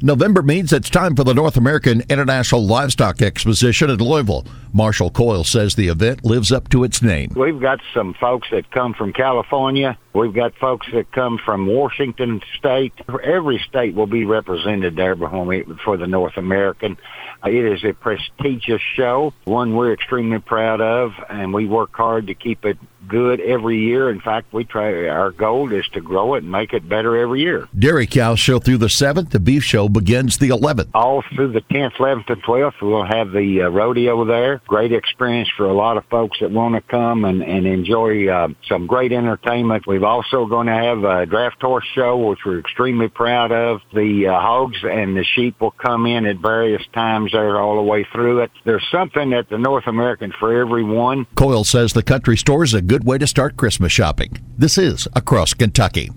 November means it's time for the North American International Livestock Exposition at Louisville. Marshall Coyle says the event lives up to its name. We've got some folks that come from California. We've got folks that come from Washington State. Every state will be represented there for the North American. Uh, it is a prestigious show, one we're extremely proud of, and we work hard to keep it good every year. In fact, we try. Our goal is to grow it and make it better every year. Dairy cows show through the seventh. The beef show begins the eleventh. All through the tenth, eleventh, and twelfth, we'll have the uh, rodeo there. Great experience for a lot of folks that want to come and and enjoy uh, some great entertainment. We've also going to have a draft horse show, which we're extremely proud of. The uh, hogs and the sheep will come in at various times there all the way through it. There's something at the North American for everyone. Coyle says the country store is a good way to start Christmas shopping. This is Across Kentucky.